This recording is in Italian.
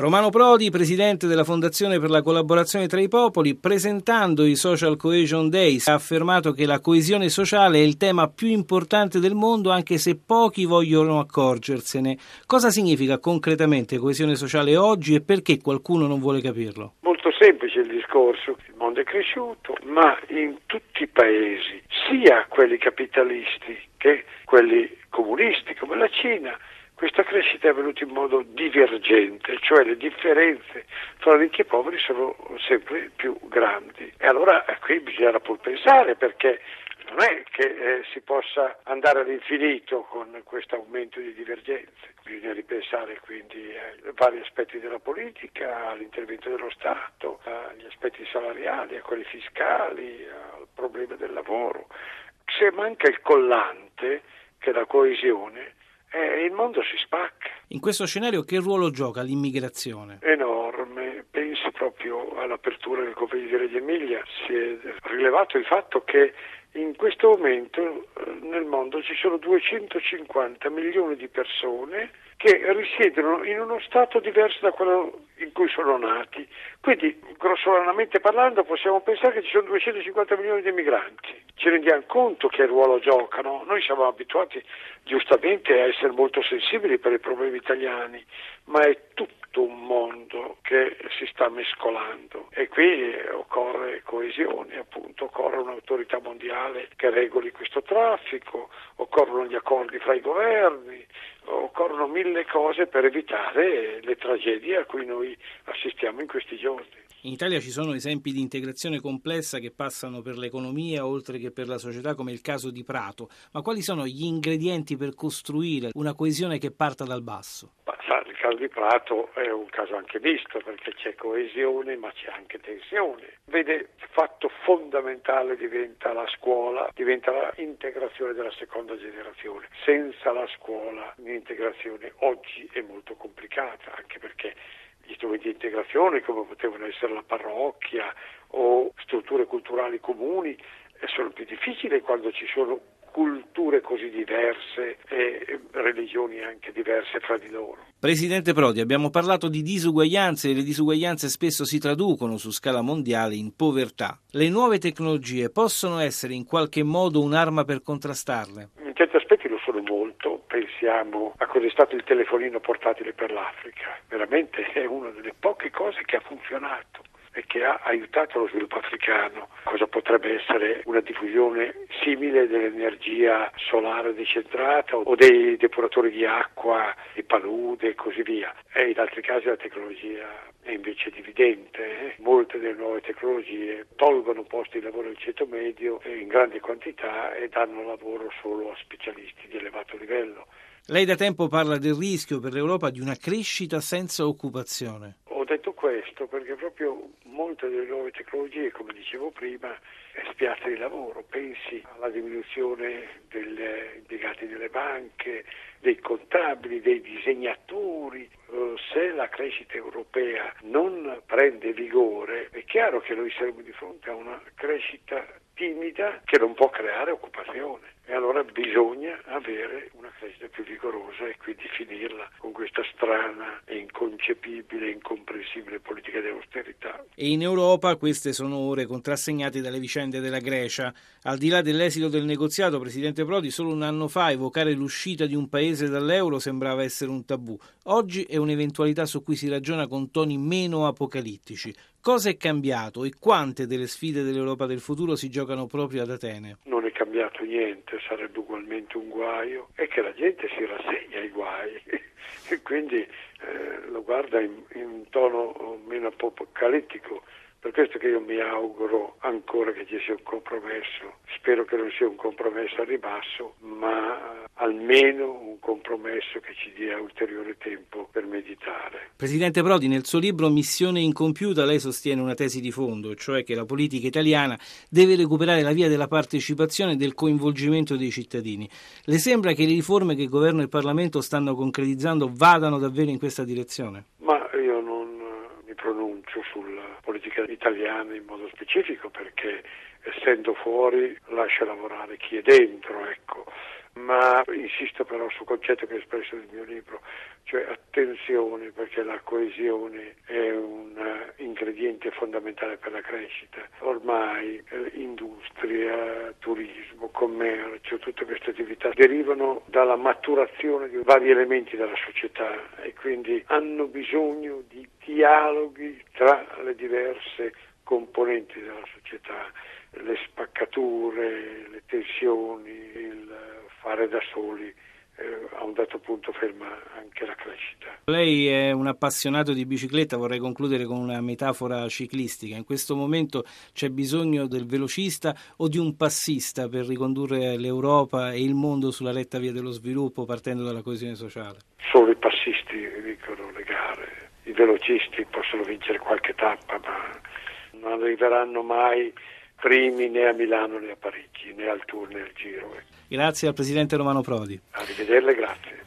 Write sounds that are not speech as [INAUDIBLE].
Romano Prodi, presidente della Fondazione per la collaborazione tra i popoli, presentando i Social Cohesion Days, ha affermato che la coesione sociale è il tema più importante del mondo anche se pochi vogliono accorgersene. Cosa significa concretamente coesione sociale oggi e perché qualcuno non vuole capirlo? Molto semplice il discorso, il mondo è cresciuto, ma in tutti i paesi, sia quelli capitalisti che quelli comunisti come la Cina, questa crescita è avvenuta in modo divergente, cioè le differenze tra ricchi e poveri sono sempre più grandi. E allora eh, qui bisogna pur pensare perché non è che eh, si possa andare all'infinito con questo aumento di divergenze, bisogna ripensare quindi ai vari aspetti della politica, all'intervento dello Stato, agli aspetti salariali, a quelli fiscali, al problema del lavoro. Se manca il collante, che è la coesione, eh, il mondo si spacca. In questo scenario che ruolo gioca l'immigrazione? Enorme, pensi proprio all'apertura del convegno di Emilia, si è rilevato il fatto che in questo momento eh, nel mondo ci sono 250 milioni di persone che risiedono in uno stato diverso da quello in cui sono nati. Quindi, grossolanamente parlando, possiamo pensare che ci sono 250 milioni di migranti. Ci rendiamo conto che ruolo giocano? Noi siamo abituati giustamente a essere molto sensibili per i problemi italiani, ma è tutto un mondo che si sta mescolando e qui occorre coesione, appunto, occorre un'autorità mondiale che regoli questo traffico, occorrono gli accordi fra i governi, occorrono mille cose per evitare le tragedie a cui noi assistiamo in questi giorni. In Italia ci sono esempi di integrazione complessa che passano per l'economia oltre che per la società, come il caso di Prato, ma quali sono gli ingredienti per costruire una coesione che parta dal basso? Il caso di Prato è un caso anche visto perché c'è coesione ma c'è anche tensione. Vede, fatto fondamentale diventa la scuola, diventa l'integrazione della seconda generazione. Senza la scuola l'integrazione oggi è molto complicata anche perché gli strumenti di integrazione come potevano essere la parrocchia o strutture culturali comuni sono più difficili quando ci sono culture così diverse e religioni anche diverse fra di loro. Presidente Prodi, abbiamo parlato di disuguaglianze e le disuguaglianze spesso si traducono su scala mondiale in povertà. Le nuove tecnologie possono essere in qualche modo un'arma per contrastarle? In certi aspetti lo sono molto, pensiamo a cosa è stato il telefonino portatile per l'Africa, veramente è una delle poche cose che ha funzionato e che ha aiutato lo sviluppo africano. Cosa potrebbe essere una diffusione simile dell'energia solare decentrata o dei depuratori di acqua, di palude e così via. E in altri casi la tecnologia è invece dividente. Eh? Molte delle nuove tecnologie tolgono posti di lavoro al ceto medio in grandi quantità e danno lavoro solo a specialisti di elevato livello. Lei da tempo parla del rischio per l'Europa di una crescita senza occupazione. Questo perché proprio molte delle nuove tecnologie, come dicevo prima, spiazzano il lavoro. Pensi alla diminuzione degli impiegati nelle banche, dei contabili, dei disegnatori. Eh, se la crescita europea non prende vigore, è chiaro che noi saremo di fronte a una crescita timida che non può creare occupazione e allora bisogna avere una crescita più vigorosa e quindi finirla con questa strana e inconcepibile incomprensibile politica di austerità. E in Europa queste sono ore contrassegnate dalle vicende della Grecia. Al di là dell'esito del negoziato, Presidente Prodi, solo un anno fa evocare l'uscita di un paese dall'euro sembrava essere un tabù. Oggi è un'eventualità su cui si ragiona con toni meno apocalittici. Cosa è cambiato e quante delle sfide dell'Europa del futuro si giocano proprio ad Atene? Non è cambiato niente, sarebbe ugualmente un guaio e che la gente si rassegna ai guai [LAUGHS] e quindi eh, lo guarda in, in tono meno apocalittico. Per questo che io mi auguro ancora che ci sia un compromesso, spero che non sia un compromesso a ribasso, ma almeno un compromesso che ci dia ulteriore tempo per meditare. Presidente Prodi, nel suo libro Missione incompiuta lei sostiene una tesi di fondo, cioè che la politica italiana deve recuperare la via della partecipazione e del coinvolgimento dei cittadini. Le sembra che le riforme che il governo e il Parlamento stanno concretizzando vadano davvero in questa direzione? Ma io non mi pronuncio sulla politica italiana in modo specifico perché essendo fuori lascia lavorare chi è dentro, ecco ma insisto però sul concetto che ho espresso nel mio libro, cioè attenzione perché la coesione è un ingrediente fondamentale per la crescita. Ormai eh, industria, turismo, commercio, tutte queste attività derivano dalla maturazione di vari elementi della società e quindi hanno bisogno di dialoghi tra le diverse componenti della società, le spaccature, le tensioni, fare da soli eh, a un dato punto ferma anche la crescita. Lei è un appassionato di bicicletta, vorrei concludere con una metafora ciclistica. In questo momento c'è bisogno del velocista o di un passista per ricondurre l'Europa e il mondo sulla retta via dello sviluppo partendo dalla coesione sociale? Solo i passisti vincono le gare, i velocisti possono vincere qualche tappa, ma non arriveranno mai primi né a Milano né a Parigi, né al Tour né al Giro. Grazie al Presidente Romano Prodi. Arrivederle, grazie.